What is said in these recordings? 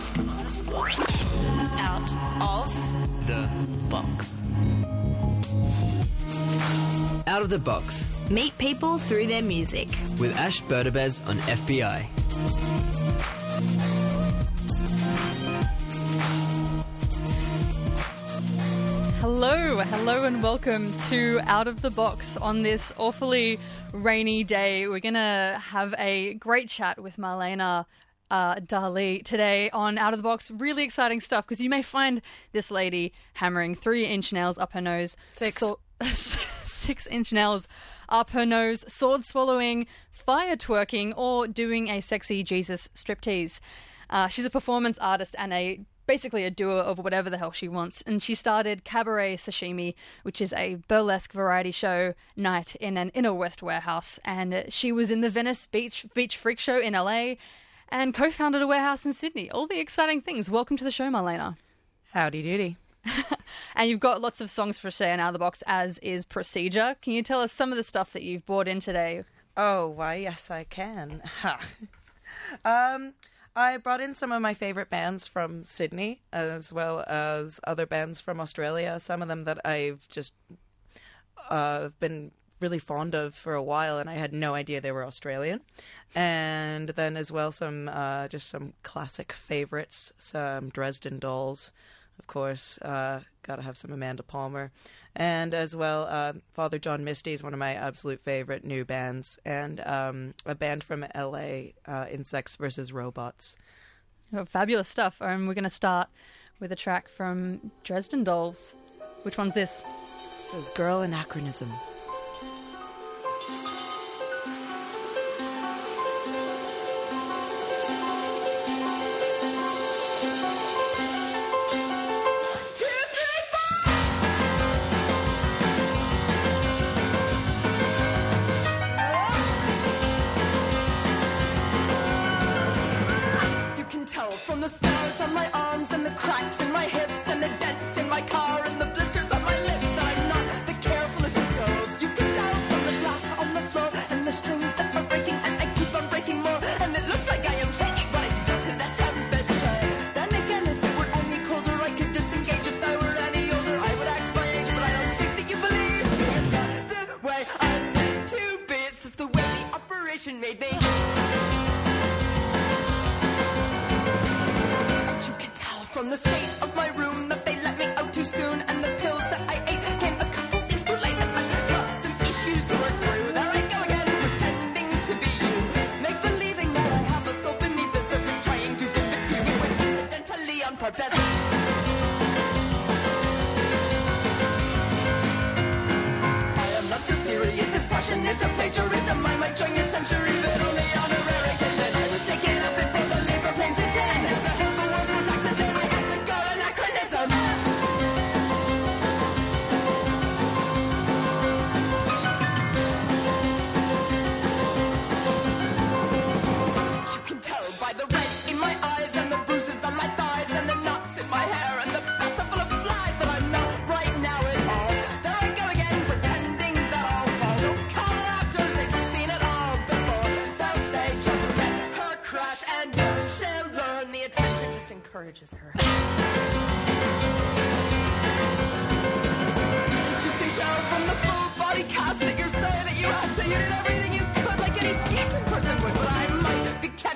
box. Out of The box. Out of the Box Meet people through their music. with Ash Berdabez on FBI. Hello, hello, and welcome to Out of the Box on this awfully rainy day. We're going to have a great chat with Marlena uh, Dali today on Out of the Box. Really exciting stuff because you may find this lady hammering three inch nails up her nose. Six. six inch nails up her nose, sword swallowing, fire twerking, or doing a sexy Jesus striptease. Uh, she's a performance artist and a basically a doer of whatever the hell she wants. And she started Cabaret Sashimi, which is a burlesque variety show night in an inner west warehouse. And she was in the Venice Beach Beach Freak Show in LA and co-founded a warehouse in Sydney. All the exciting things. Welcome to the show, Marlena. Howdy doody. And you've got lots of songs for Stay Out of the Box, as is Procedure. Can you tell us some of the stuff that you've brought in today? Oh, why, yes, I can. Um, I brought in some of my favorite bands from Sydney, as well as other bands from Australia. Some of them that I've just uh, been really fond of for a while, and I had no idea they were Australian. And then, as well, some uh, just some classic favorites, some Dresden Dolls, of course. Uh, Got to have some Amanda Palmer, and as well, uh, Father John Misty is one of my absolute favorite new bands, and um, a band from LA, uh, Insects versus Robots. Oh, fabulous stuff. And we're going to start with a track from Dresden Dolls. Which one's this? This is Girl Anachronism.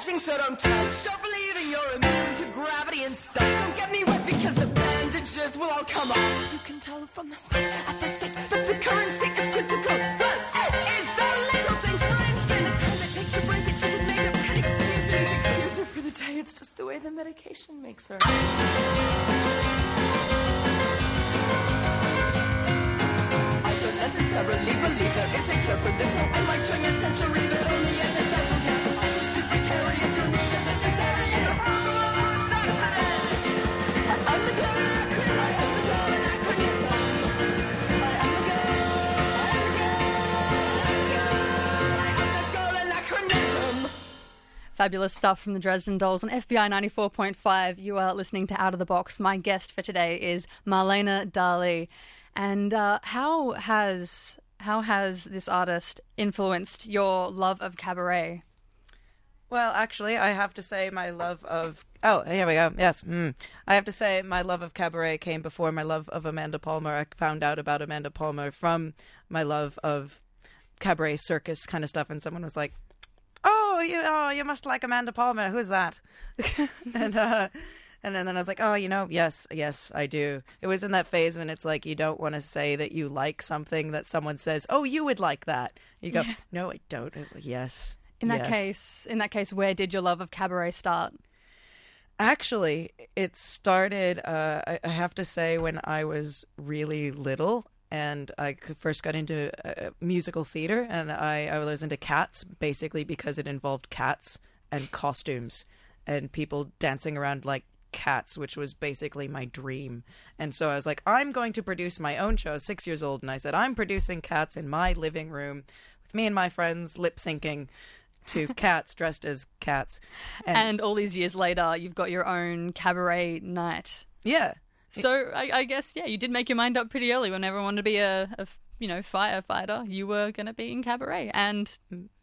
Might so don't touch. Stop believing you're immune to gravity and stuff. Don't get me wet because the bandages will all come off. You can tell from the smell at the state that the current state is critical. It is the little things, for instance, time it takes to break it. She can make up ten excuses. Excuse her for the day. It's just the way the medication makes her. I don't necessarily believe there is a cure for this. So I might join your century, but only as a Fabulous stuff from the Dresden Dolls on FBI 94.5. You are listening to Out of the Box. My guest for today is Marlena Dali. And uh, how has how has this artist influenced your love of cabaret? Well, actually, I have to say my love of. Oh, here we go. Yes. Mm. I have to say my love of cabaret came before my love of Amanda Palmer. I found out about Amanda Palmer from my love of cabaret circus kind of stuff, and someone was like, "Oh, you, oh, you must like Amanda Palmer. Who's that?" and uh, and then, then I was like, "Oh, you know, yes, yes, I do." It was in that phase when it's like you don't want to say that you like something that someone says, "Oh, you would like that." You go, "No, I don't." Like, "Yes." In that yes." case, in that case, where did your love of cabaret start? Actually, it started, uh, I, I have to say, when I was really little. And I first got into uh, musical theater, and I, I was into cats basically because it involved cats and costumes and people dancing around like cats, which was basically my dream. And so I was like, I'm going to produce my own show. I was six years old, and I said, I'm producing cats in my living room with me and my friends lip syncing to cats dressed as cats. And all these years later, you've got your own cabaret night. yeah, So I, I guess yeah, you did make your mind up pretty early. When everyone wanted to be a, a you know firefighter, you were going to be in cabaret, and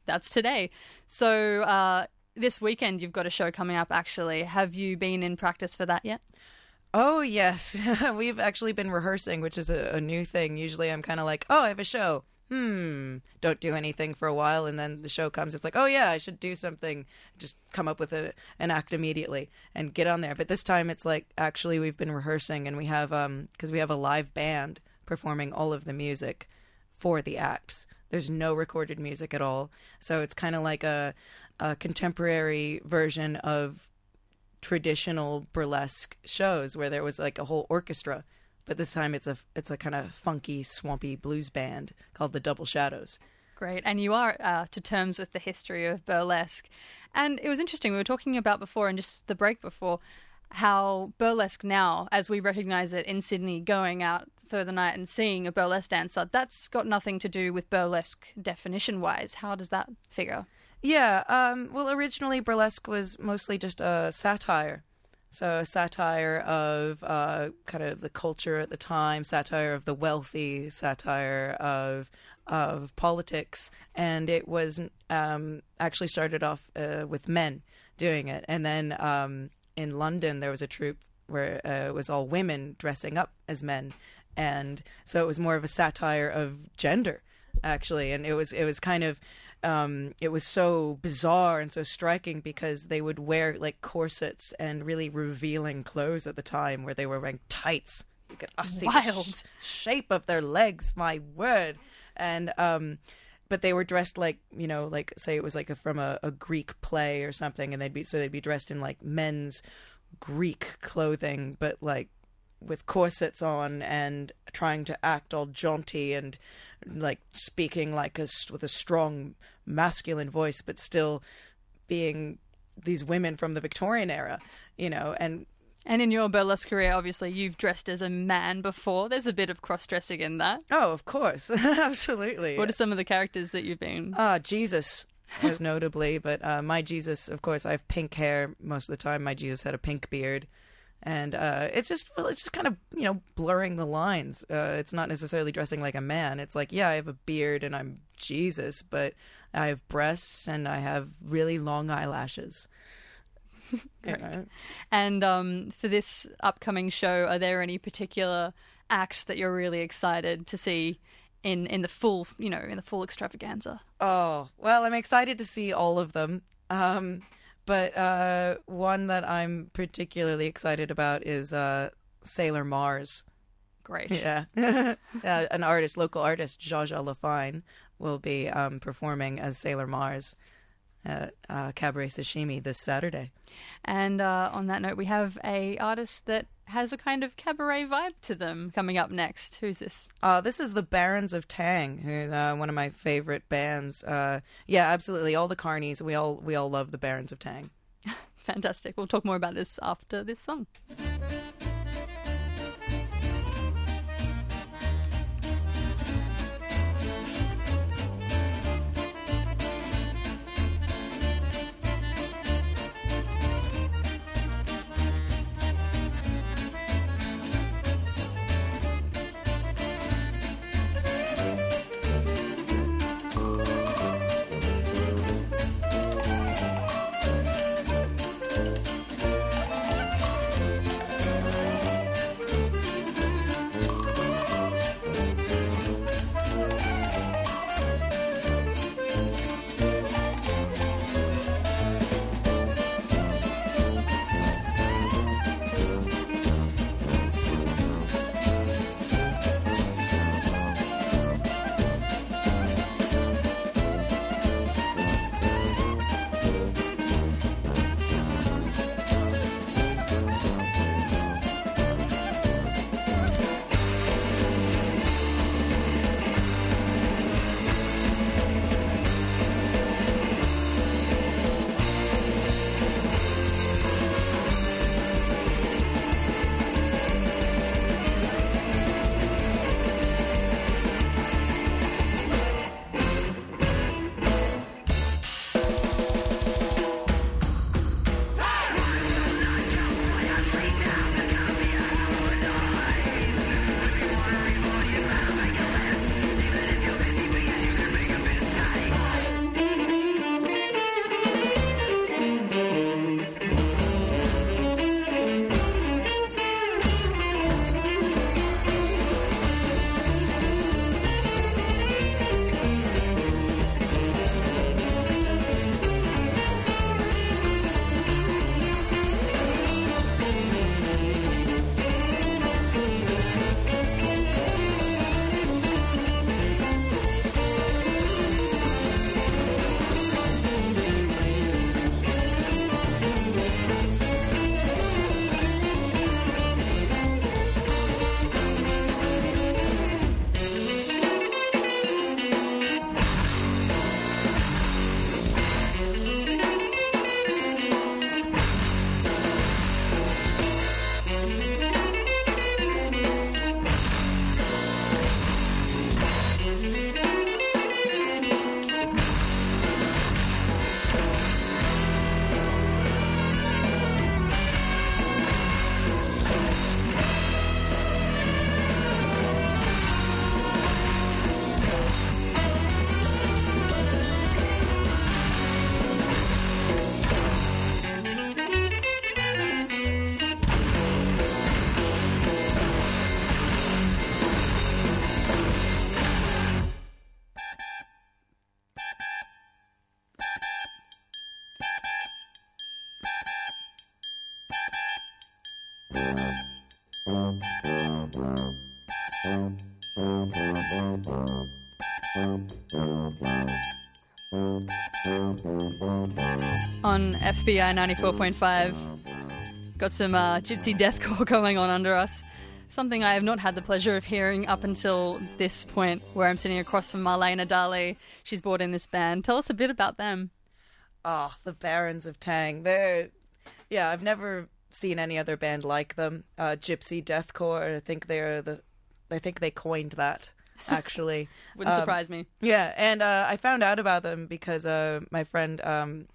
that's today. So uh, this weekend you've got a show coming up. Actually, have you been in practice for that yet? Oh yes, we've actually been rehearsing, which is a, a new thing. Usually, I'm kind of like, oh, I have a show. Hmm. Don't do anything for a while, and then the show comes. It's like, oh yeah, I should do something. Just come up with a, an act immediately and get on there. But this time, it's like actually we've been rehearsing, and we have um because we have a live band performing all of the music for the acts. There's no recorded music at all, so it's kind of like a, a contemporary version of traditional burlesque shows where there was like a whole orchestra, but this time it's a it's a kind of funky, swampy blues band called the Double Shadows. Great. And you are uh, to terms with the history of burlesque. And it was interesting. We were talking about before, and just the break before, how burlesque now, as we recognize it in Sydney, going out for the night and seeing a burlesque dancer, that's got nothing to do with burlesque definition wise. How does that figure? Yeah, um, well, originally burlesque was mostly just a satire. So, a satire of uh, kind of the culture at the time, satire of the wealthy, satire of of politics, and it was um, actually started off uh, with men doing it, and then um, in London there was a troupe where uh, it was all women dressing up as men, and so it was more of a satire of gender, actually, and it was it was kind of um, it was so bizarre and so striking because they would wear like corsets and really revealing clothes at the time, where they were wearing tights. You could uh, see the Wild. sh- shape of their legs. My word, and um, but they were dressed like you know, like say it was like a, from a, a Greek play or something, and they'd be so they'd be dressed in like men's Greek clothing, but like with corsets on and trying to act all jaunty and like speaking like a with a strong masculine voice, but still being these women from the Victorian era, you know, and And in your burlesque career, obviously, you've dressed as a man before. There's a bit of cross dressing in that. oh, of course, absolutely. What are some of the characters that you've been? Ah, Jesus, most notably, but uh, my Jesus, of course, I have pink hair most of the time. My Jesus had a pink beard, and uh, it's just well, it's just kind of you know blurring the lines. Uh, it's not necessarily dressing like a man. It's like yeah, I have a beard and I'm Jesus, but I have breasts and I have really long eyelashes. You know? And um, for this upcoming show, are there any particular acts that you're really excited to see in in the full, you know, in the full extravaganza? Oh, well, I'm excited to see all of them. Um, but uh, one that I'm particularly excited about is uh, Sailor Mars. Great. Yeah. uh, an artist, local artist, Jaja Lafine, will be um, performing as Sailor Mars at uh, Cabaret Sashimi this Saturday. And uh, on that note, we have a artist that has a kind of cabaret vibe to them coming up next. Who's this? Uh, this is the Barons of Tang, who's uh, one of my favorite bands. Uh, yeah, absolutely. All the carnies, we all we all love the Barons of Tang. Fantastic. We'll talk more about this after this song. On FBI 94.5. Got some uh, gypsy deathcore going on under us. Something I have not had the pleasure of hearing up until this point, where I'm sitting across from Marlena Dali. She's brought in this band. Tell us a bit about them. Oh, the Barons of Tang. They're yeah, I've never seen any other band like them. Uh, Gypsy Deathcore. I think they're the. I think they coined that. Actually, Wouldn't Um, surprise me. Yeah, and uh, I found out about them because uh, my friend um,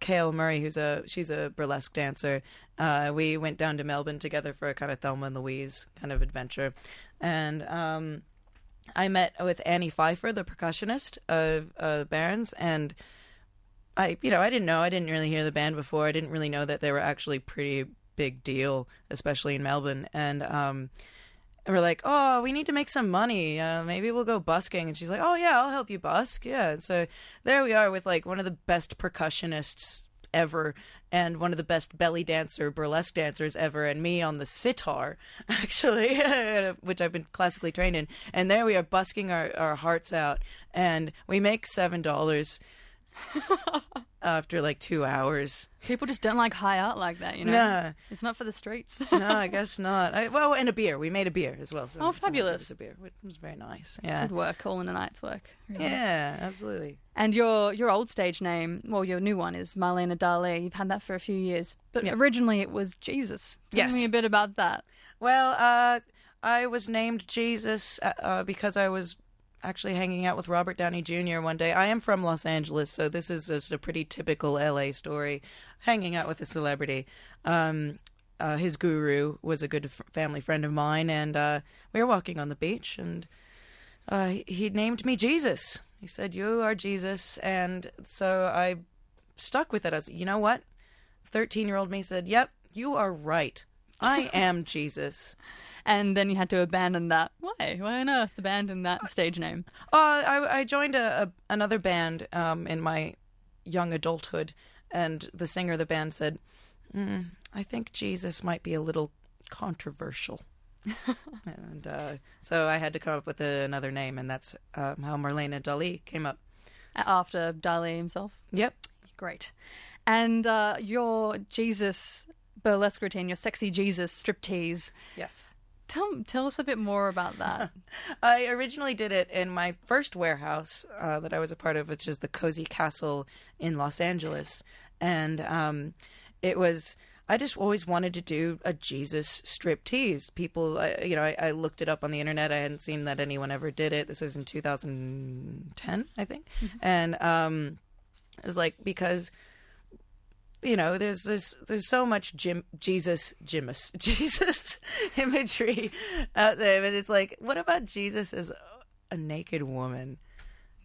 Kale Murray, who's a she's a burlesque dancer, uh, we went down to Melbourne together for a kind of Thelma and Louise kind of adventure, and um, I met with Annie Pfeiffer, the percussionist of uh, Barons, and I, you know, I didn't know, I didn't really hear the band before. I didn't really know that they were actually pretty big deal, especially in Melbourne, and um, we're like, oh, we need to make some money. Uh, maybe we'll go busking. And she's like, oh, yeah, I'll help you busk. Yeah. And so there we are with like one of the best percussionists ever and one of the best belly dancer, burlesque dancers ever, and me on the sitar, actually, which I've been classically trained in. And there we are busking our, our hearts out. And we make $7 after like two hours. People just don't like high art like that, you know? Nah. It's not for the streets. No, I guess not. I, well, and a beer. We made a beer as well. So Oh, fabulous. it was A beer, which was very nice. Yeah. Good work, all in a night's work. really. Yeah, absolutely. And your your old stage name, well, your new one is Marlena Dali. You've had that for a few years, but Yep. originally it was Jesus. Tell Yes. me a bit about that. Well, uh, I was named Jesus uh, uh, because I was actually hanging out with Robert Downey Jr. one day. I am from Los Angeles, so this is just a pretty typical LA story. Hanging out with a celebrity. Um, uh, his guru was a good f- family friend of mine, and uh, we were walking on the beach, and uh, he- named me Jesus. He said, "You are Jesus," and so I stuck with it. I was, you know what? Thirteen-year-old me said, "Yep, you are right. I am Jesus." And then you had to abandon that. Why? Why on earth abandon that stage name? Uh, I, I joined a, a another band um, in my young adulthood, and the singer of the band said, mm, "I think Jesus might be a little controversial." and uh, so I had to come up with another name, and that's um, how Marlena Dali came up. After Dali himself? Yep. Great. And uh, your Jesus burlesque routine, your sexy Jesus striptease. Yes. Tell, tell us a bit more about that. I originally did it in my first warehouse uh, that I was a part of, which is the Cozy Castle in Los Angeles, and um, it was. I just always wanted to do a Jesus strip tease. People, I, you know, I, I looked it up on the internet. I hadn't seen that anyone ever did it. This is in 2010, I think, and um, it was like because you know, there's there's there's so much Jim Jesus Jimus Jesus imagery out there, but it's like, what about Jesus as a naked woman?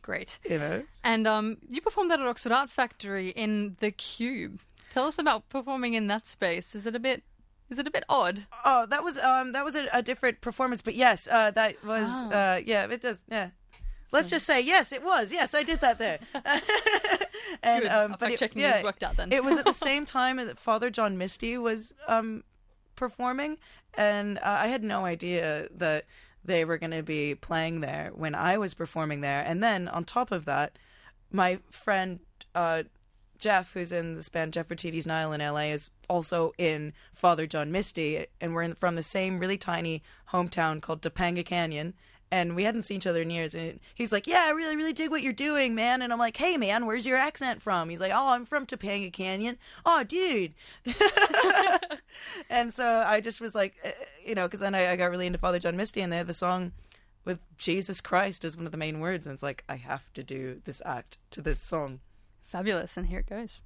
Great. You know, And um, you performed that at Oxford Art Factory in the Cube. Tell us about performing in that space. Is it a bit? Is it a bit odd? oh, that was um that was a, a different performance, but yes, uh, that was Oh. uh yeah, it does yeah. Let's just say yes, it was. Yes, I did that there. and Good. um, but it, yeah, worked out then. it was at the same time that Father John Misty was um, performing, and uh, I had no idea that they were going to be playing there when I was performing there. And then on top of that, my friend uh, Jeff, who's in this band Jeff Nile in LA, is also in Father John Misty, and we're in, from the same really tiny hometown called Topanga Canyon. And we hadn't seen each other in years. And he's like, "Yeah, I really, really dig what you're doing, man." And I'm like, "Hey, man, where's your accent from?" He's like, "Oh, I'm from Topanga Canyon." Oh, dude. and so I just was like, eh, you know, because then I, I got really into Father John Misty, and they had the song with Jesus Christ as one of the main words, and it's like I have to do this act to this song. Fabulous. And here it goes.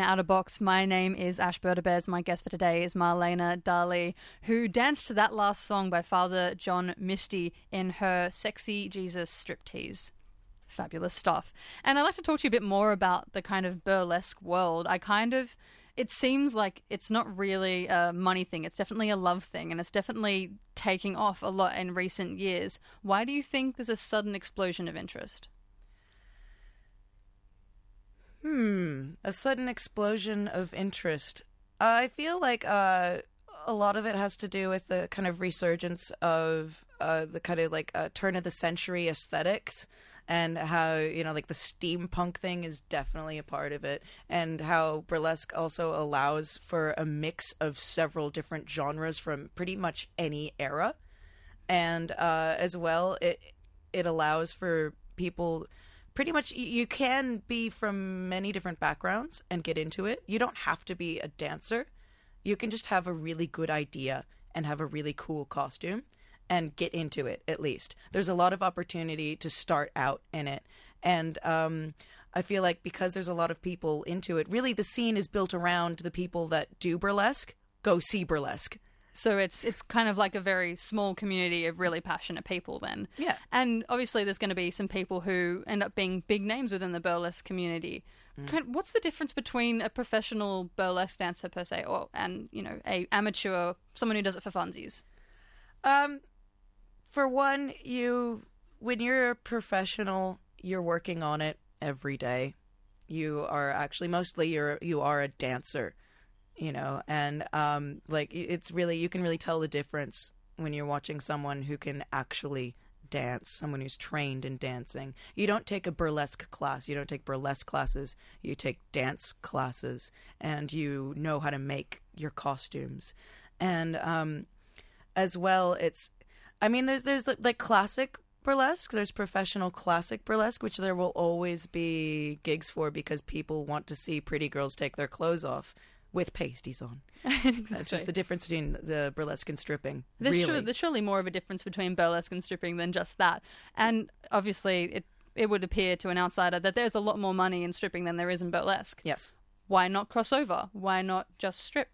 Out of Box. My name is Ash Berdabez. My guest for today is Marlena Dali, who danced to that last song by Father John Misty in her Sexy Jesus striptease. Fabulous stuff. And I'd like to talk to you a bit more about the kind of burlesque world. I kind of. It seems like it's not really a money thing. It's definitely a love thing, and it's definitely taking off a lot in recent years. Why do you think there's a sudden explosion of interest? Hmm, a sudden explosion of interest. I feel like uh, a lot of it has to do with the kind of resurgence of uh, the kind of like uh, turn of the century aesthetics and how you know like the steampunk thing is definitely a part of it and how burlesque also allows for a mix of several different genres from pretty much any era and uh, as well it it allows for people pretty much you can be from many different backgrounds and get into it. You don't have to be a dancer. You can just have a really good idea and have a really cool costume and get into it at least. There's a lot of opportunity to start out in it. And um, i feel like because there's a lot of people into it really the scene is built around the people that do burlesque go see burlesque So it's it's kind of like a very small community of really passionate people then. Yeah. And obviously there's going to be some people who end up being big names within the burlesque community. Kind what's the difference between a professional burlesque dancer per se or and, you know, a amateur someone who does it for funsies? Um, for one, you when you're a professional, you're working on it every day. You are actually mostly you're you are a dancer, you know, and um, like it's really you can really tell the difference when you're watching someone who can actually dance, someone who's trained in dancing. You don't take a burlesque class, you don't take burlesque classes, you take dance classes, and you know how to make your costumes. And um, as well, it's, I mean, there's there's like classic burlesque, there's professional classic burlesque, which there will always be gigs for because people want to see pretty girls take their clothes off with pasties on. That's just the difference between the burlesque and stripping. There's, really. sure, there's surely more of a difference between burlesque and stripping than just that. And obviously, it it would appear to an outsider that there's a lot more money in stripping than there is in burlesque. yes. Why not cross over? Why not just strip?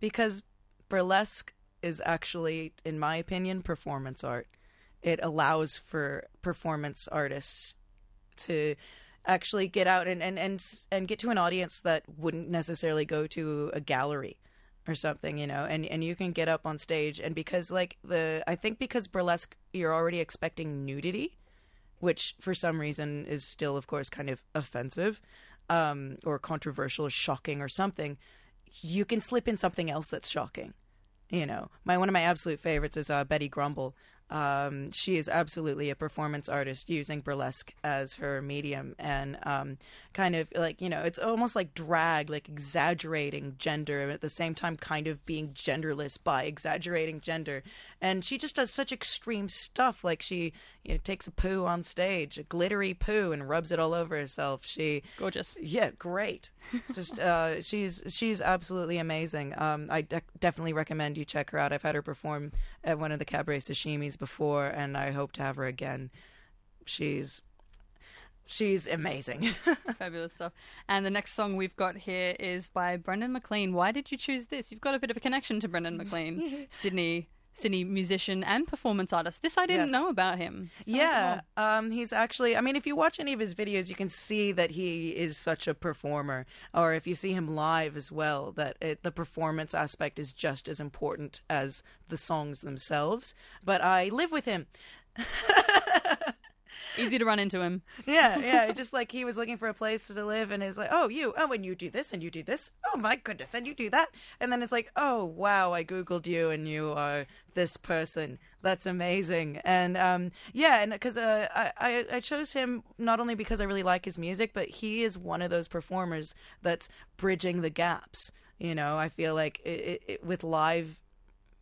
because burlesque is actually in my opinion performance art it allows for performance artists to actually get out and and and, and get to an audience that wouldn't necessarily go to a gallery or something you know and and you can get up on stage. And because like the i think because burlesque you're already expecting nudity which for some reason is still of course kind of offensive um, or controversial or shocking or something you can slip in something else that's shocking you know. My one of my absolute favorites is uh, betty grumble um, she is absolutely a performance artist using burlesque as her medium and um, kind of like you know it's almost like drag like exaggerating gender and at the same time kind of being genderless by exaggerating gender and she just does such extreme stuff like she you know takes a poo on stage a glittery poo and rubs it all over herself she Gorgeous. yeah, great. Just uh, she's she's absolutely amazing. Um, I de- definitely recommend you check her out. I've had her perform at one of the cabaret sashimis before, and I hope to have her again. She's she's amazing. Fabulous stuff. And the next song we've got here is by Brendan Maclean. Why did you choose this? You've got a bit of a connection to Brendan Maclean, Sydney Sydney musician and performance artist. This I didn't Yes. know about him. yeah, um, he's actually. I mean, if you watch any of his videos, you can see that he is such a performer. Or if you see him live as well, that it, the performance aspect is just as important as the songs themselves. But I live with him. Easy to run into him. Yeah, yeah. Just like he was looking for a place to live, and is like, oh, you, oh, and you do this, and you do this. Oh my goodness, and you do that. And then it's like, oh wow, I googled you, and you are this person. That's amazing. And um, yeah, and because uh, I, I chose him not only because I really like his music, but he is one of those performers that's bridging the gaps. You know, I feel like it, it, with live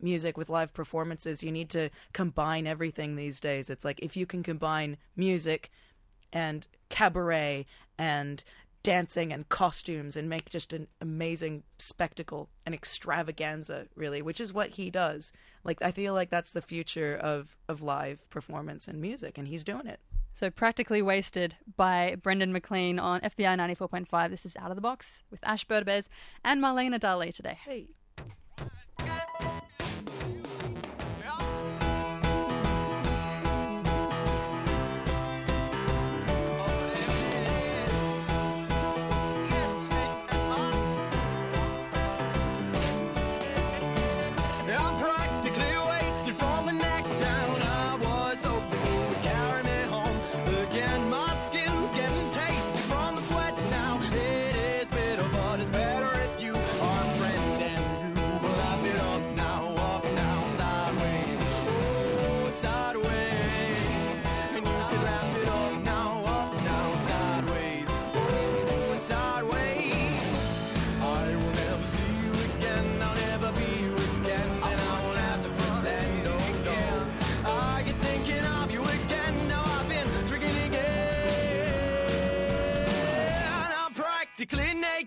music with live performances you need to combine everything these days it's like if you can combine music and cabaret and dancing and costumes and make just an amazing spectacle an extravaganza really which is what he does like i feel like that's the future of of live performance and music and he's doing it So, Practically Wasted by Brendan Maclean on FBI 94.5. This is Out of the Box with Ash Burdabez and Marlena Dali today. Hey.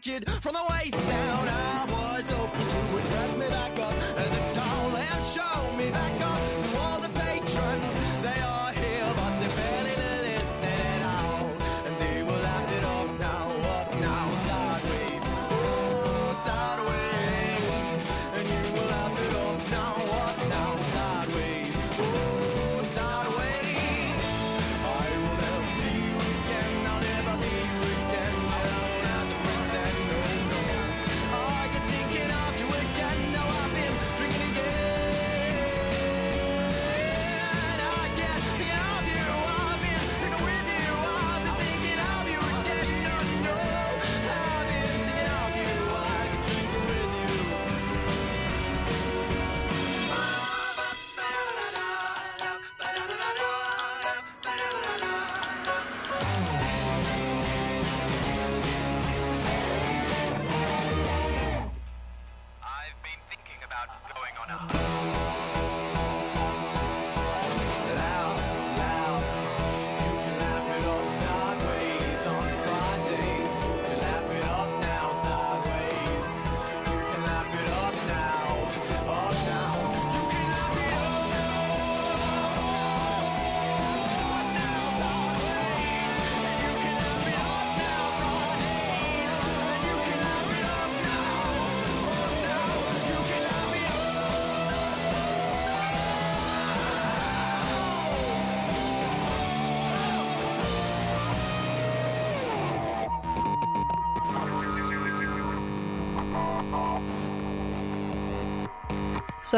Naked from the waist down. I was hoping you would dress me back up as a doll and show me back up to all the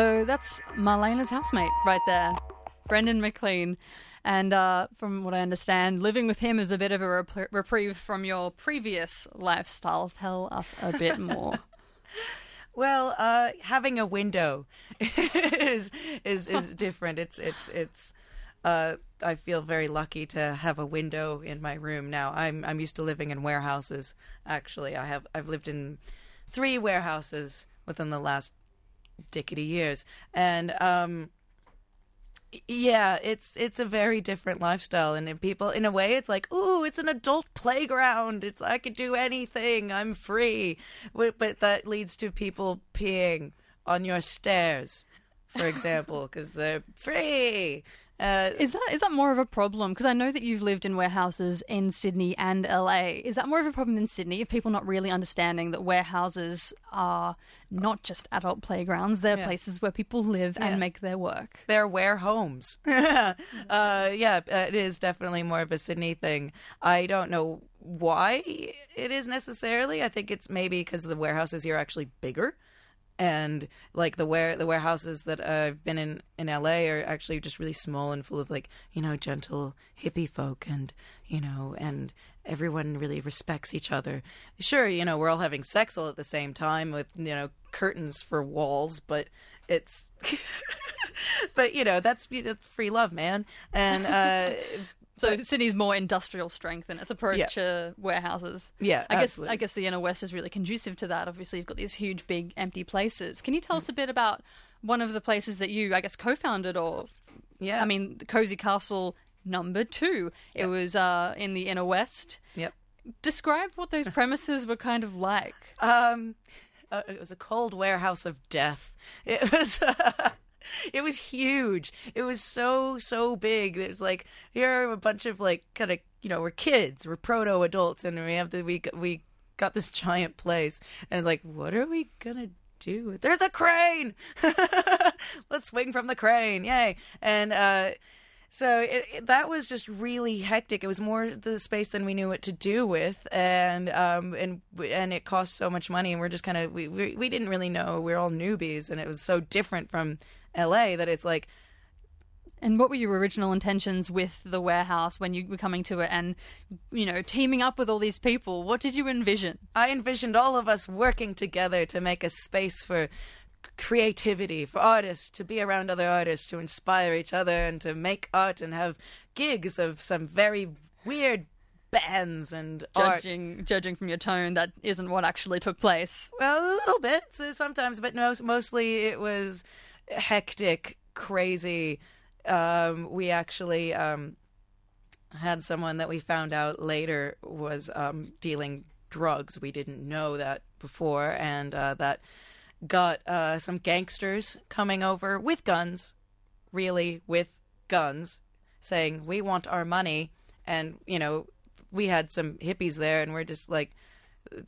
So, that's Marlena's housemate right there, Brendan Maclean. And uh, from what I understand, living with him is a bit of a rep- reprieve from your previous lifestyle. Tell us a bit more. Well, uh, having a window is is is different. It's it's it's. Uh, I feel very lucky to have a window in my room now. I'm I'm used to living in warehouses. Actually, I have I've lived in three warehouses within the last decade years, and um, yeah, it's it's a very different lifestyle, and in people, in a way, it's like, ooh, it's an adult playground. It's I could do anything. I'm free, but that leads to people peeing on your stairs, for example, because they're free. Uh, Is that is that more of a problem? Because I know that you've lived in warehouses in Sydney and LA. Is that more of a problem in Sydney of people not really understanding that warehouses are not just adult playgrounds? They're Yeah. places where people live Yeah. and make their work. they're ware homes. uh, yeah, uh, it is definitely more of a Sydney thing. I don't know why it is necessarily. I think it's maybe because the warehouses here are actually bigger. And like the ware the warehouses that I've been in in LA are actually just really small and full of like you know gentle hippie folk and you know and everyone really respects each other. Sure, you know we're all having sex all at the same time with you know curtains for walls, but it's but you know that's that's free love, man. And uh, So Sydney's more industrial strength in its approach Yeah. to warehouses. Yeah, I guess absolutely. I guess the inner west is really conducive to that. Obviously, you've got these huge, big, empty places. Can you tell us a bit about one of the places that you, I guess, co-founded, or yeah, I mean, the Cozy Castle number two. It was uh, in the inner west. yep. Describe what those premises were kind of like. Um, uh, it was a cold warehouse of death. It was. it was huge. It was so so big. There's like here are a bunch of like kind of you know we're kids, we're proto adults, and we have the we we got this giant place, and it's like what are we gonna do? There's a crane. Let's swing from the crane, yay! And uh, so it, it, that was just really hectic. It was more the space than we knew what to do with, and um, and and it cost so much money, and we're just kind of we, we we didn't really know. We're all newbies, and it was so different from L.A. that it's like And what were your original intentions with the warehouse when you were coming to it and, you know, teaming up with all these people? What did you envision? I envisioned all of us working together to make a space for creativity, for artists to be around other artists, to inspire each other, and to make art and have gigs of some very weird bands and art. Judging, judging from your tone, that isn't what actually took place. Well, a little bit so sometimes, but no, mostly it was hectic, crazy. Um, we actually um, had someone that we found out later was um, dealing drugs. We didn't know that before, and uh, that got uh, some gangsters coming over with guns, really with guns, saying, "We want our money," and you know, we had some hippies there, and we're just like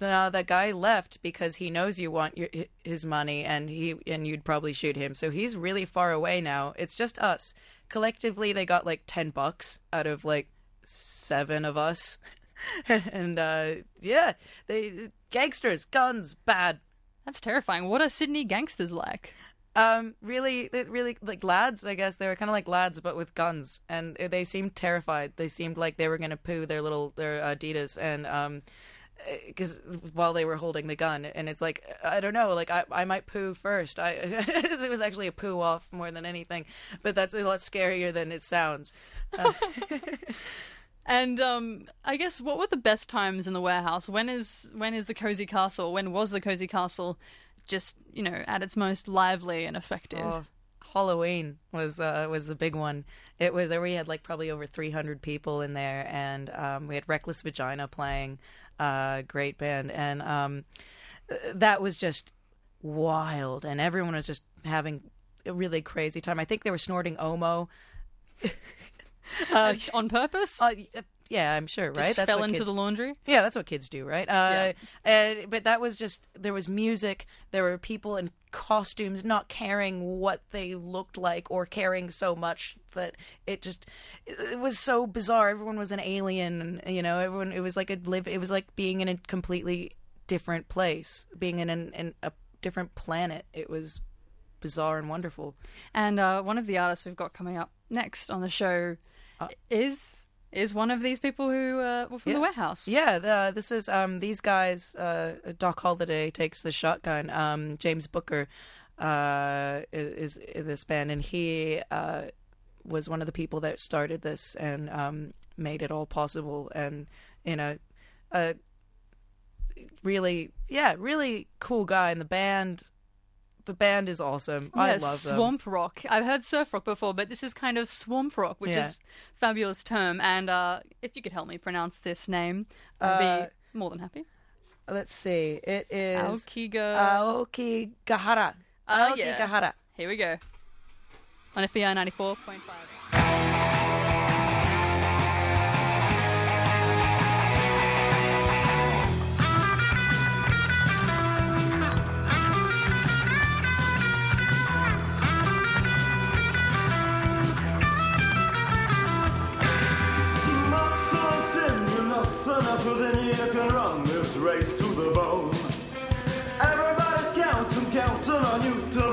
no, that guy left because he knows you want your, his money, and he and you'd probably shoot him. So he's really far away now. It's just us. Collectively, they got like ten bucks out of like seven of us, and uh, yeah, they gangsters, guns, bad. That's terrifying. What are Sydney gangsters like? Um, really, really like lads. I guess they were kind of like lads, but with guns, and they seemed terrified. They seemed like they were gonna poo their little their Adidas, and um, because while they were holding the gun, and it's like I don't know, like I I might poo first. I it was actually a poo off more than anything, but that's a lot scarier than it sounds. And um, I guess what were the best times in the warehouse? When is when is the cozy castle? When was the cozy castle just you know at its most lively and effective? Oh, Halloween was uh, was the big one. It was there. We had like probably over three hundred people in there, and um, we had Reckless Vagina playing, uh, great band, and um, that was just wild, and everyone was just having a really crazy time. I think they were snorting Omo. uh, On purpose? uh, yeah, I'm sure, right? Just fell into kid- the laundry. yeah, that's what kids do, right? Uh, and but that was just there was music, there were people in costumes not caring what they looked like or caring so much that it just it was so bizarre. Everyone was an alien, and, you know, everyone it was like a live it was like being in a completely different place, being in, an, in a different planet. It was bizarre and wonderful. And uh, one of the artists we've got coming up next on the show is is one of these people who uh, were from Yeah. the warehouse. Yeah, the, this is um, these guys. Uh, Doc Holliday takes the shotgun. Um, James Booker uh, is, is in this band, and he uh, was one of the people that started this and um, made it all possible. And in a, a really, yeah, really cool guy. in the band, the band is awesome. I Yeah, love them. swamp rock. I've heard surf rock before, but this is kind of swamp rock, which Yeah. is fabulous term. And uh, if you could help me pronounce this name, I'd Uh, be more than happy. Let's see. It is Aokiga. Aoki Gahara. Oh, Aoki yeah. Gahara. Here we go. On FBI ninety four point five. Else you can run this race to the bone. Everybody's counting, counting on you to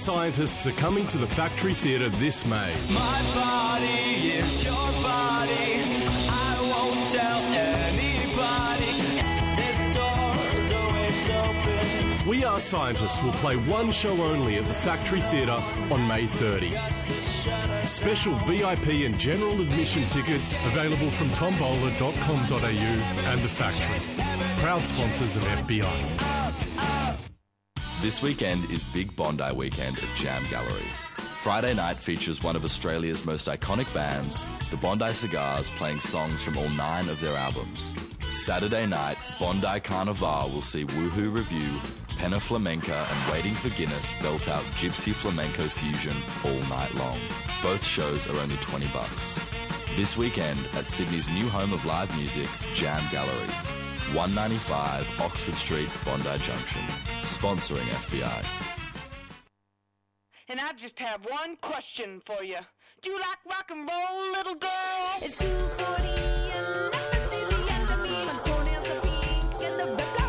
Scientists are coming to the Factory Theatre this May. My body is your body. I won't tell anybody. This door's always open. We Are Scientists will play one show only at the Factory Theatre on May 30. Special VIP and general admission tickets available from tombola.com.au and the Factory. Proud sponsors of FBI. This weekend is Big Bondi Weekend at Jam Gallery. Friday night features one of Australia's most iconic bands, the Bondi Cigars, playing songs from all nine of their albums. Saturday night, Bondi Carnival will see Woohoo Revue, Penna Flamenca, and Waiting for Guinness belt out Gypsy Flamenco Fusion all night long. Both shows are only 20 bucks. This weekend at Sydney's new home of live music, Jam Gallery. 195 Oxford Street, Bondi Junction. Sponsoring FBI. And I just have one question for you. Do you like rock and roll, little girl? It's 240 and nothing's in the end of me. My toenails are pink and the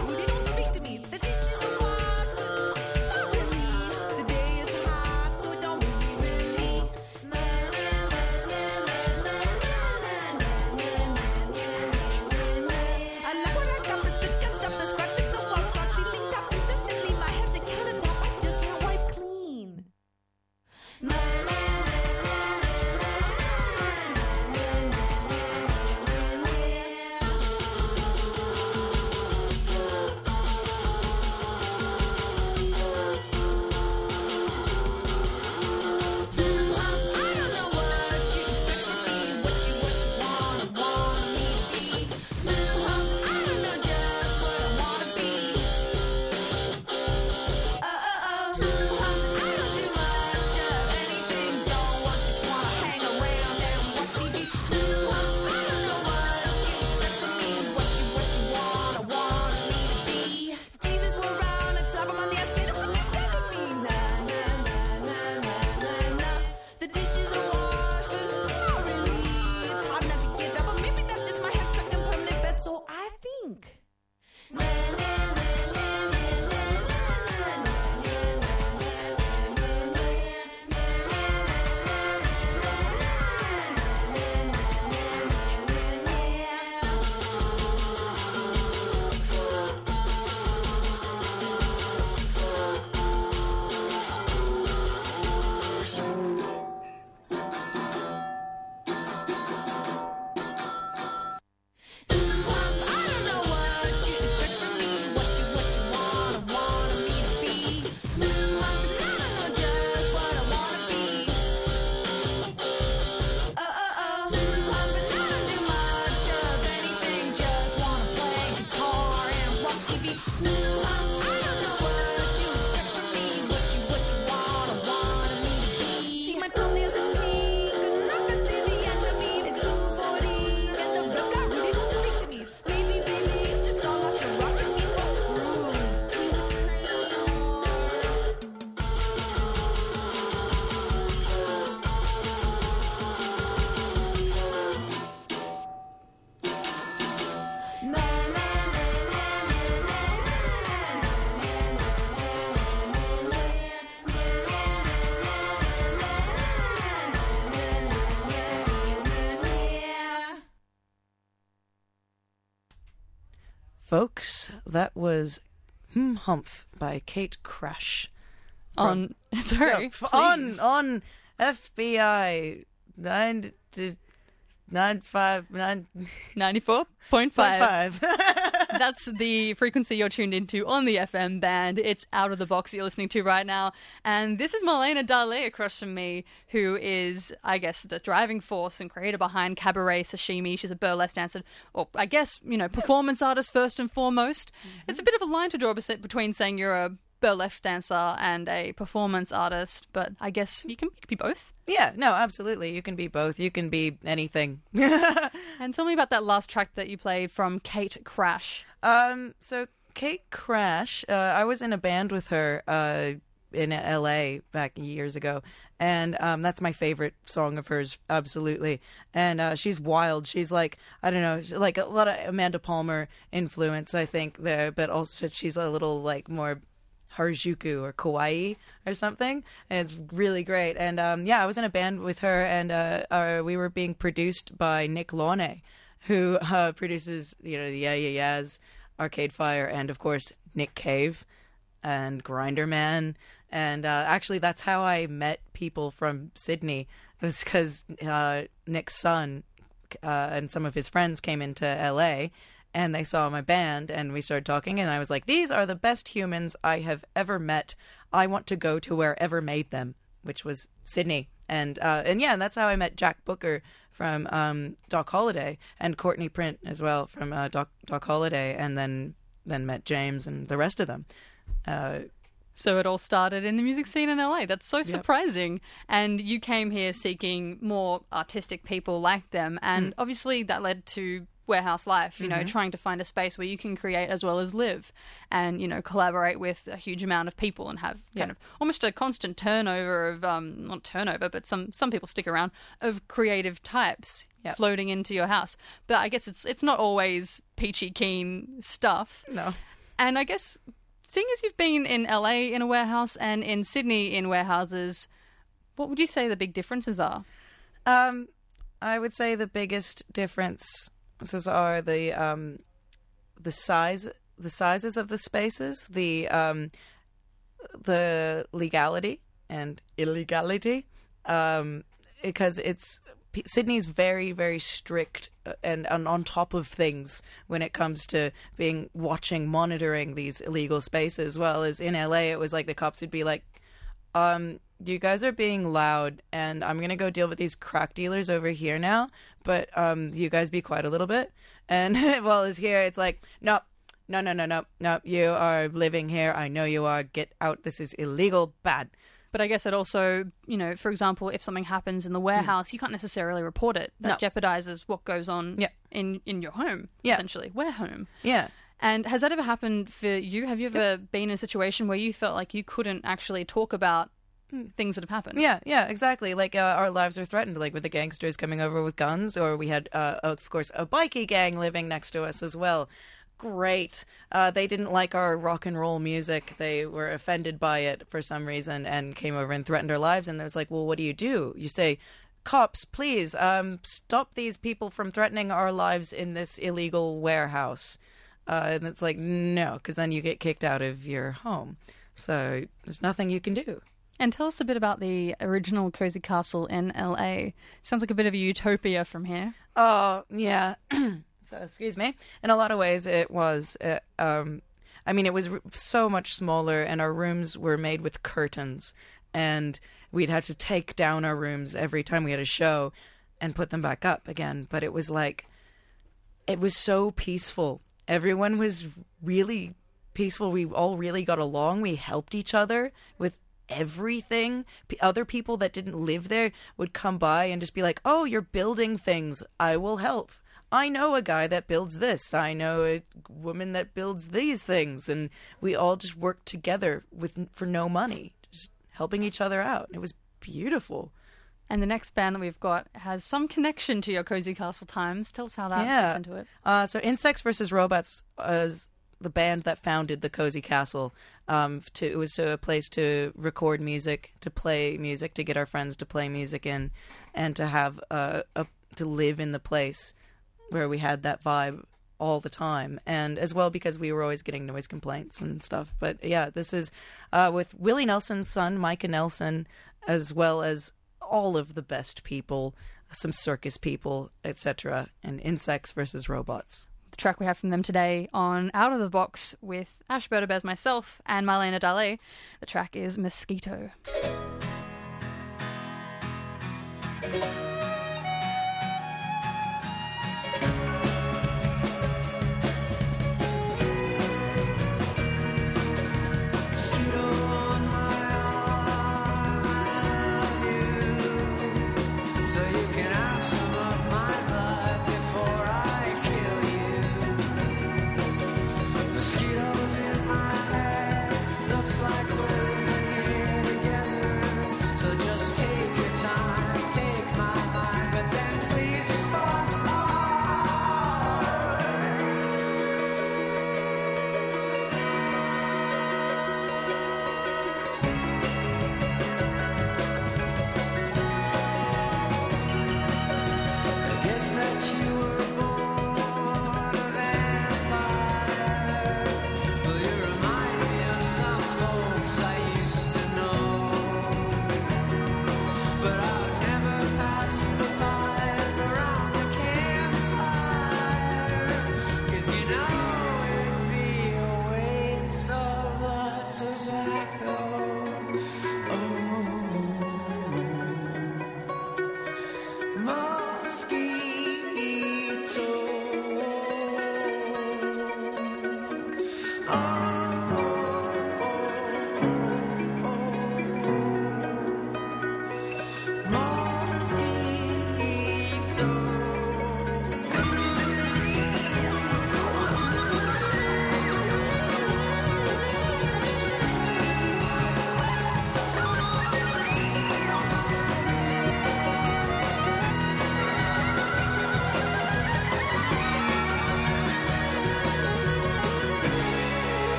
That was Hmm Humph by Kate Crash. On sorry, Yeah, f- on on FBI nine to nine five nine ninety four point five. That's the frequency you're tuned into on the FM band. It's out of the box you're listening to right now. And this is Marlena Dalí across from me, who is, I guess, the driving force and creator behind Cabaret Sashimi. She's a burlesque dancer, or I guess, you know, performance artist first and foremost. It's a bit of a line to draw between saying you're a burlesque dancer and a performance artist, but I guess you can, you can be both. yeah, no, absolutely. You can be both. You can be anything. And tell me about that last track that you played from Kate Crash. Um, so Kate Crash, uh, I was in a band with her uh, in LA back years ago, and um, that's my favorite song of hers, absolutely. And uh, she's wild. She's like I don't know, like a lot of Amanda Palmer influence, I think there, but also she's a little like more. Harajuku or Kawaii or something. And it's really great. And um, yeah, I was in a band with her, and uh, uh, we were being produced by Nick Launay, who uh, produces, you know, the Yeah Yeah Yeahs, Arcade Fire, and of course Nick Cave and Grinderman. And uh, actually, that's how I met people from Sydney. It was because uh, Nick's son uh, and some of his friends came into LA and they saw my band and we started talking and I was like, these are the best humans I have ever met. I want to go to wherever made them, which was Sydney. And uh, and yeah, and that's how I met Jack Booker from um, Doc Holliday and Courtney Print as well from uh, Doc Doc Holliday, and then then met James and the rest of them. Uh, So it all started in the music scene in LA. That's so surprising. And you came here seeking more artistic people like them. And Hmm. obviously that led to warehouse life, you know, Mhm. trying to find a space where you can create as well as live and, you know, collaborate with a huge amount of people and have kind Yeah. of almost a constant turnover of, um, not turnover, but some, some people stick around of creative types Yep. floating into your house. But I guess it's, it's not always peachy keen stuff. No. And I guess seeing as you've been in LA in a warehouse and in Sydney in warehouses, what would you say the big differences are? Um, I would say the biggest differences are the um, the size, the sizes of the spaces, the um, the legality and illegality, um, because it's Sydney's very very strict uh, and, and on top of things when it comes to being watching monitoring these illegal spaces. Well as in LA, it was like the cops would be like, um, you guys are being loud, and I'm gonna go deal with these crack dealers over here now. But um, you guys be quiet a little bit. And while it's here, it's like, no, no, no, no, no, no. You are living here. I know you are. Get out. This is illegal. Bad. But I guess it also, you know, for example, if something happens in the warehouse, you can't necessarily report it. That No. jeopardizes what goes on Yeah. in in your home, Yeah. essentially. We're home. Yeah. And has that ever happened for you? Have you ever been in a situation where you felt like you couldn't actually talk about things that have happened? Yeah, yeah, exactly. Like uh, our lives are threatened, like with the gangsters coming over with guns, or we had, uh, of course, a bikie gang living next to us as well. Great. Uh, they didn't like our rock and roll music. They were offended by it for some reason and came over and threatened our lives. And there's like, well, what do you do? You say, cops, please, um, stop these people from threatening our lives in this illegal warehouse. Uh, and it's like, no, because then you get kicked out of your home. So there's nothing you can do. And tell us a bit about the original Cozy Castle in LA. Sounds like a bit of a utopia from here. Oh yeah. so excuse me. In a lot of ways, it was. Uh, um, I mean, it was so much smaller, and our rooms were made with curtains, and we'd have to take down our rooms every time we had a show, and put them back up again. But it was like, it was so peaceful. Everyone was really peaceful. We all really got along. We helped each other with everything. P- other people that didn't live there would come by and just be like, "Oh, you're building things. I will help." I know a guy that builds this. I know a woman that builds these things, and we all just worked together with for no money, just helping each other out. It was beautiful. And the next band that we've got has some connection to your Cozy Castle times. Tell us how that yeah. fits into it. Uh, so Insects versus Robots was the band that founded the Cozy Castle. Um, to, it was a place to record music, to play music, to get our friends to play music in, and to have uh, a to live in the place where we had that vibe all the time, and as well because we were always getting noise complaints and stuff. But yeah, this is uh, with Willie Nelson's son, Micah Nelson, as well as all of the best people, some circus people, etc., and insects versus robots. The track we have from them today on Out of the Box with Ash Berdabez, myself, and Marlena Dalí. The track is Mosquito.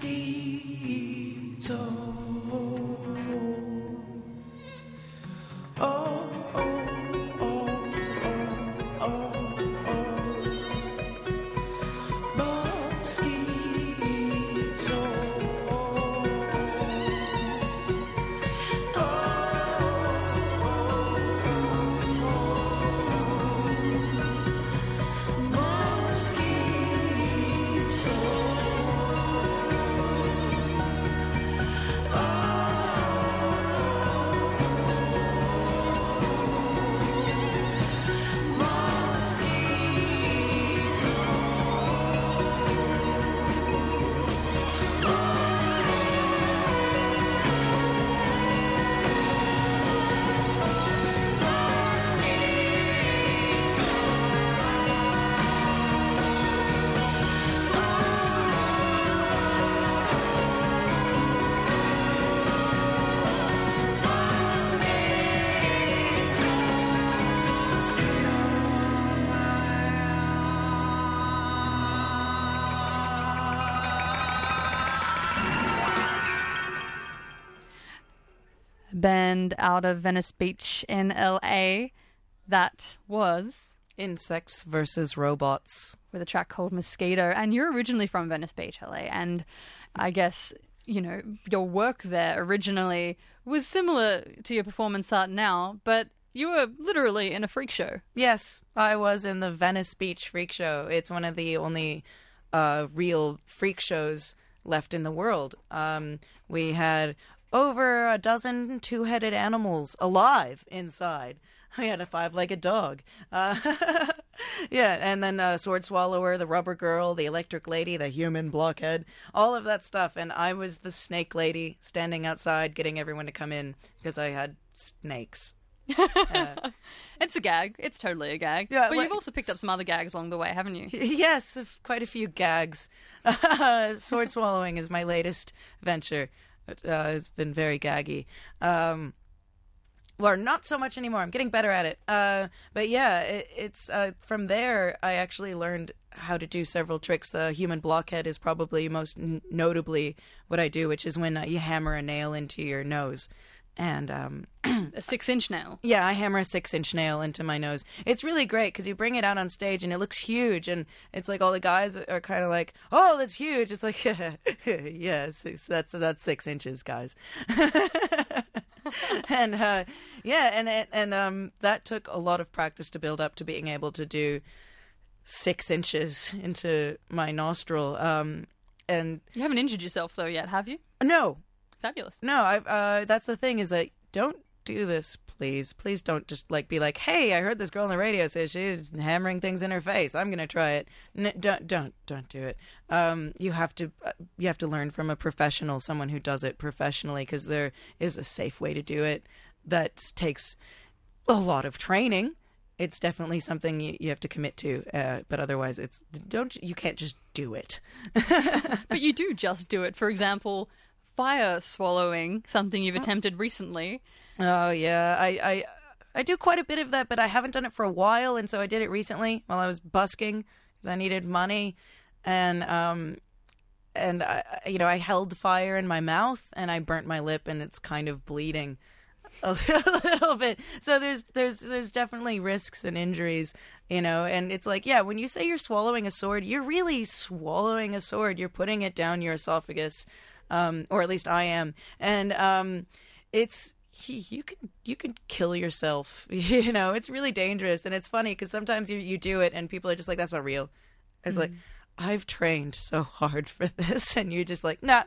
Mosquito. Oh, Out of Venice Beach in LA. That was Insects versus robots. with a track called Mosquito. And you're originally from Venice Beach, LA. And I guess, you know, your work there originally was similar to your performance art now, but you were literally in a freak show. Yes, I was in the Venice Beach Freak Show. It's one of the only uh, real freak shows left in the world. Um, we had over a dozen two headed animals alive inside. I had a five legged dog. Uh, yeah, and then uh, Sword Swallower, the Rubber Girl, the Electric Lady, the Human Blockhead, all of that stuff. And I was the Snake Lady standing outside getting everyone to come in because I had snakes. It's a gag. It's totally a gag. Yeah, but like- you've also picked up some other gags along the way, haven't you? Yes, quite a few gags. Sword swallowing is my latest venture. Uh, it's been very gaggy. Um, Or not so much anymore. I'm getting better at it. Uh, but yeah, it, it's uh, from there I actually learned how to do several tricks. The human blockhead is probably most n- notably what I do, which is when uh, you hammer a nail into your nose. And um, A six inch nail. yeah, I hammer a six inch nail into my nose. It's really great because you bring it out on stage and it looks huge. And it's like all the guys are kind of like, oh, that's huge. It's like, yeah, six, that's, that's six inches, guys. and uh, yeah, and, and um, that took a lot of practice to build up to being able to do six inches into my nostril. Um, and You haven't injured yourself though yet, have you? no, Fabulous. no, I uh that's the thing is that don't do this, please. Please don't just like be like, "Hey, I heard this girl on the radio say she's hammering things in her face. I'm going to try it." Don't don't don't do it. Um you have to uh, you have to learn from a professional, someone who does it professionally because there is a safe way to do it that takes a lot of training. It's definitely something you, you have to commit to, uh, but otherwise, it's don't you can't just do it. but you do just do it. For example, fire swallowing, something you've attempted recently. Oh yeah, I, I I do quite a bit of that, but I haven't done it for a while, and so I did it recently while I was busking because I needed money, and um, and I I- you know I held fire in my mouth and I burnt my lip, and it's kind of bleeding a little bit. So there's there's there's definitely risks and injuries, you know, and it's like yeah, when you say you're swallowing a sword, you're really swallowing a sword. You're putting it down your esophagus, um, or at least I am, and um, it's you you can you can kill yourself. You know, it's really dangerous, and it's funny because sometimes you you do it, and people are just like, "That's not real." It's like I've trained so hard for this, and you're just like, "Nah,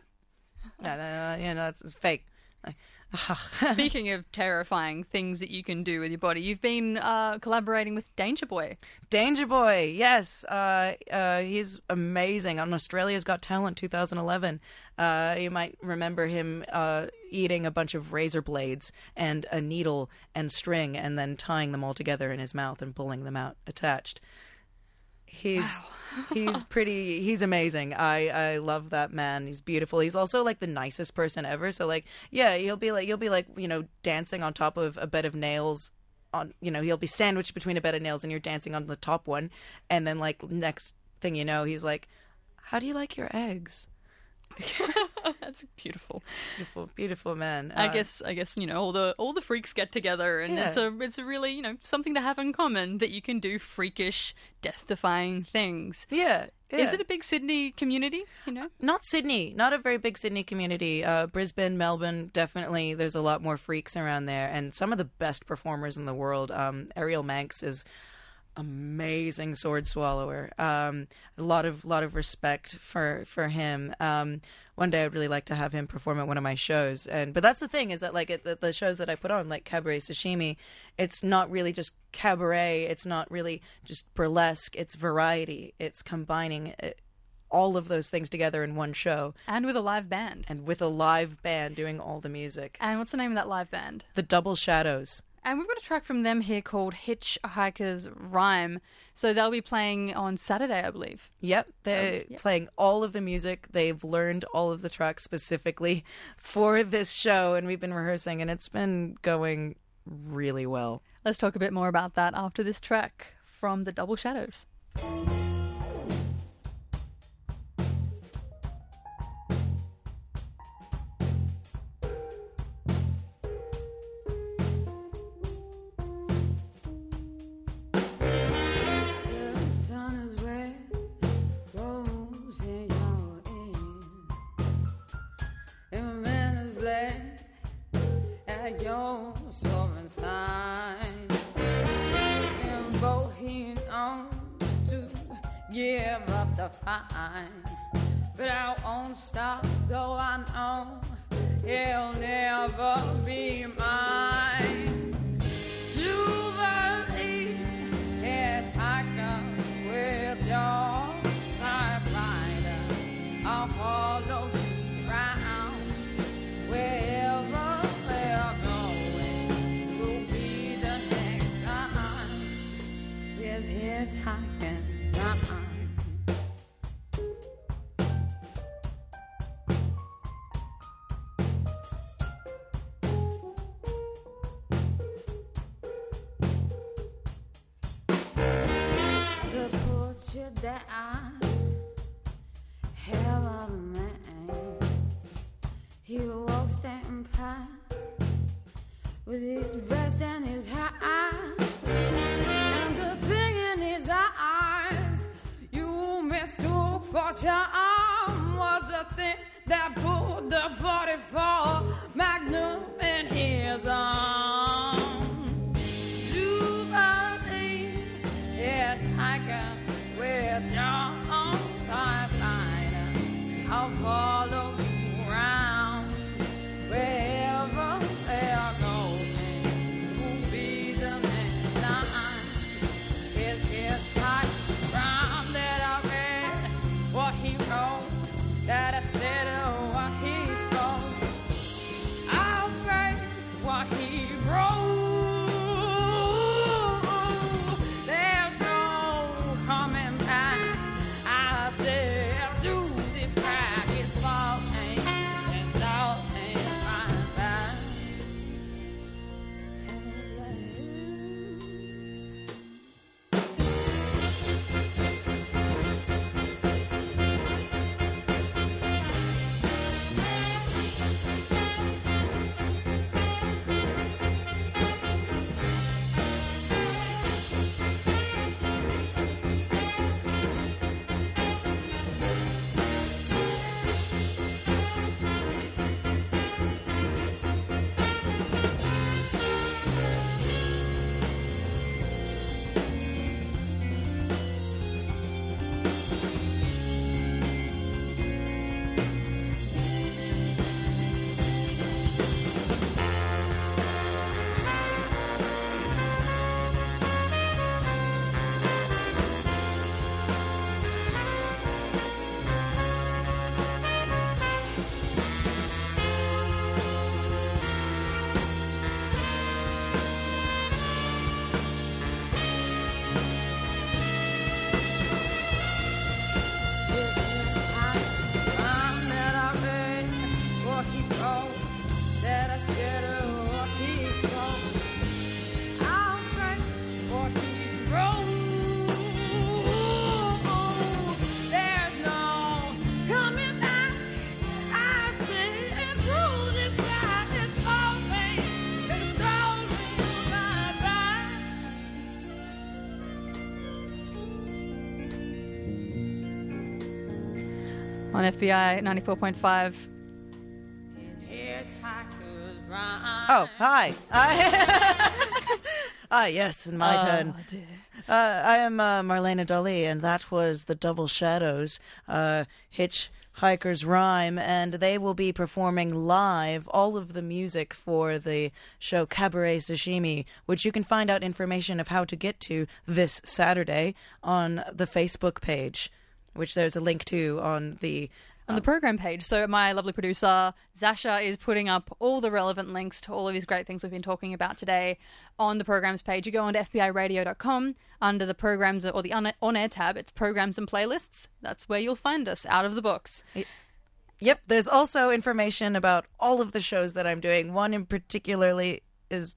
no, no, no, you know, that's fake." Like, Speaking of terrifying things that you can do with your body, you've been uh, collaborating with Danger Boy. Danger Boy, yes, uh, uh, he's amazing on Australia's Got Talent 2011. Uh, you might remember him uh, eating a bunch of razor blades and a needle and string, and then tying them all together in his mouth and pulling them out attached. He's he's pretty. He's amazing. I I love that man. He's beautiful. He's also like the nicest person ever. So like, yeah, he'll be like you'll be like you know dancing on top of a bed of nails. On you know he'll be sandwiched between a bed of nails and you're dancing on the top one, and then like next thing you know he's like, "How do you like your eggs?" That's beautiful. Beautiful, beautiful man. I Uh, guess I guess you know all the all the freaks get together, and it's a it's a really you know something to have in common that you can do freakish, death-defying things. Yeah, Is it a big Sydney community? You know, not Sydney, not a very big Sydney community. Uh, Brisbane, Melbourne, definitely. There's a lot more freaks around there, and some of the best performers in the world. Um, Ariel Manx is amazing sword swallower. Um, a lot of lot of respect for for him. Um, one day I'd really like to have him perform at one of my shows. And but that's the thing is that like at the, the shows that I put on, like Cabaret Sashimi, it's not really just cabaret. It's not really just burlesque. It's variety. It's combining. uh all of those things together in one show and with a live band. and with a live band doing all the music. And what's the name of that live band? The Double Shadows. And we've got a track from them here called Hitchhiker's Rhyme. So they'll be playing on Saturday, I believe. Yep, they're um, yeah. playing all of the music. They've learned all of the tracks specifically for this show, and we've been rehearsing, and it's been going really well. Let's talk a bit more about that after this track from the Double Shadows. On FBI 94.5. Here's haikus rhyme. Oh, hi. I- ah, yes, in my Oh, turn. dear. Uh, I am uh, Marlena Dalí, and that was the Double Shadows uh, Hitchhiker's Rhyme, and they will be performing live all of the music for the show Cabaret Sashimi, which you can find out information of how to get to this Saturday on the Facebook page, which there's a link to on the on the um, program page. So my lovely producer Zasha is putting up all the relevant links to all of these great things we've been talking about today on the programs page. You go onto fbiradio.com under the programs or the on air tab. It's programs and playlists. That's where you'll find us out of the box. Yep, there's also information about all of the shows that I'm doing. One in particularly is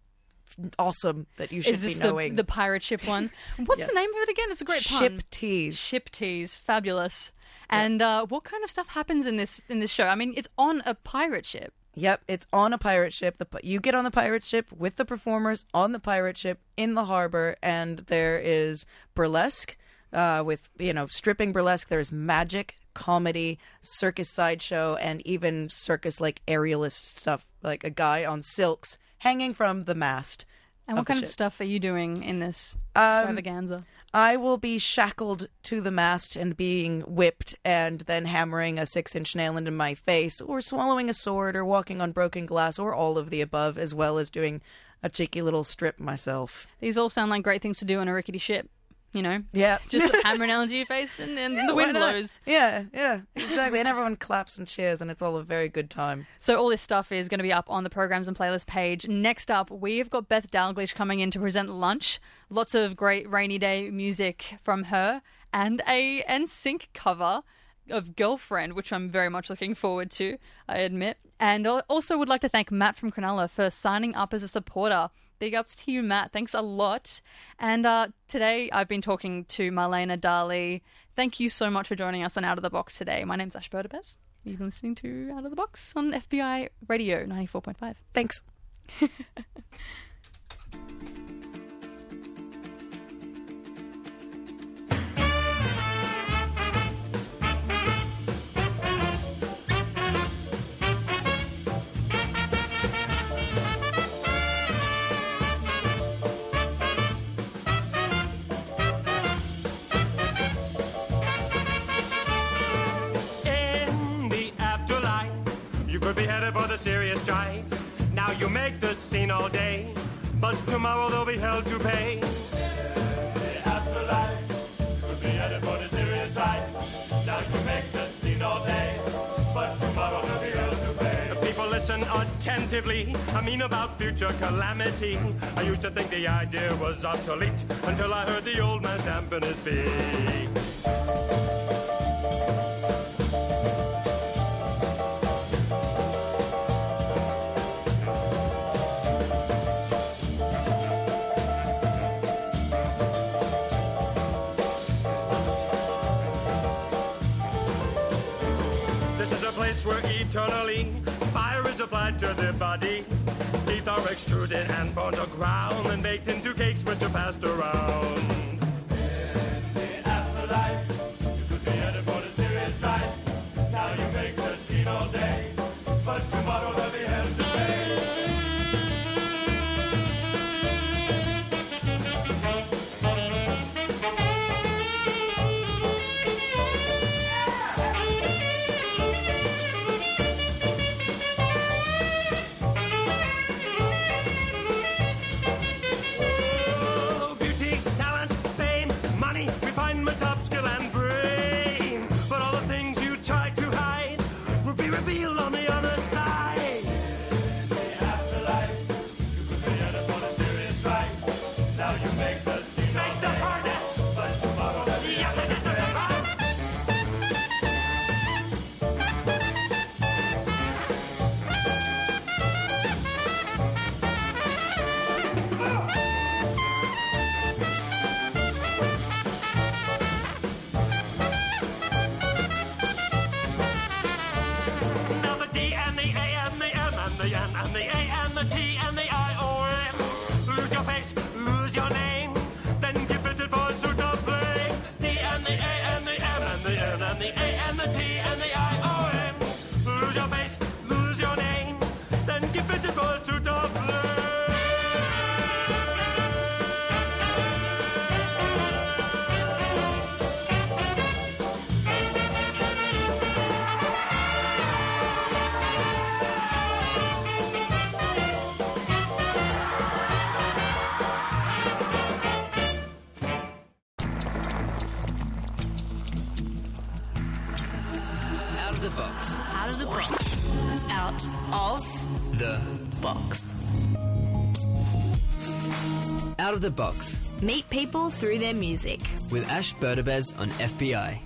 awesome that you should Is this be the, knowing. the pirate ship one? What's Yes. the name of it again? It's a great pun. Ship tease. Ship tease, fabulous. And uh, what kind of stuff happens in this in this show? I mean, it's on a pirate ship. Yep, it's on a pirate ship. The you get on the pirate ship with the performers on the pirate ship in the harbor, and there is burlesque uh, with you know stripping burlesque. There's magic, comedy, circus sideshow, and even circus like aerialist stuff, like a guy on silks hanging from the mast. And what kind of stuff are you doing in this Um, extravaganza? I will be shackled to the mast and being whipped, and then hammering a six inch nail into my face, or swallowing a sword, or walking on broken glass, or all of the above, as well as doing a cheeky little strip myself. These all sound like great things to do on a rickety ship. You know, Yeah. just hammer an nail into your face and, and the wind blows. Yeah, yeah, exactly. and everyone claps and cheers, and it's all a very good time. So all this stuff is going to be up on the programs and playlist page. Next up, we've got Beth Dalglish coming in to present lunch. Lots of great rainy day music from her and a NSYNC cover of Girlfriend, which I'm very much looking forward to, I admit. And al- also would like to thank Matt from Cronulla for signing up as a supporter Big ups to you, Matt. Thanks a lot. And uh, today I've been talking to Marlena Dalí. Thank you so much for joining us on Out of the Box today. My name's Ash Berdabez. You've been listening to Out of the Box on FBI Radio 94.5. Thanks. headed for the serious strife. Now you make the scene all day, but tomorrow they'll be held to pay. The afterlife, could be headed for the serious strife. Now you make the scene all day, but tomorrow they'll be held to pay. The people listen attentively. I mean about future calamity. I used to think the idea was obsolete until I heard the old man stamping his feet. Where eternally fire is applied to the body. Teeth are extruded and bones are ground and baked into cakes which are passed around. In the afterlife, you could be headed for the serious. Now you make the scene all day, but tomorrow the box Meet people through their music. with Ash Berdabez on FBI.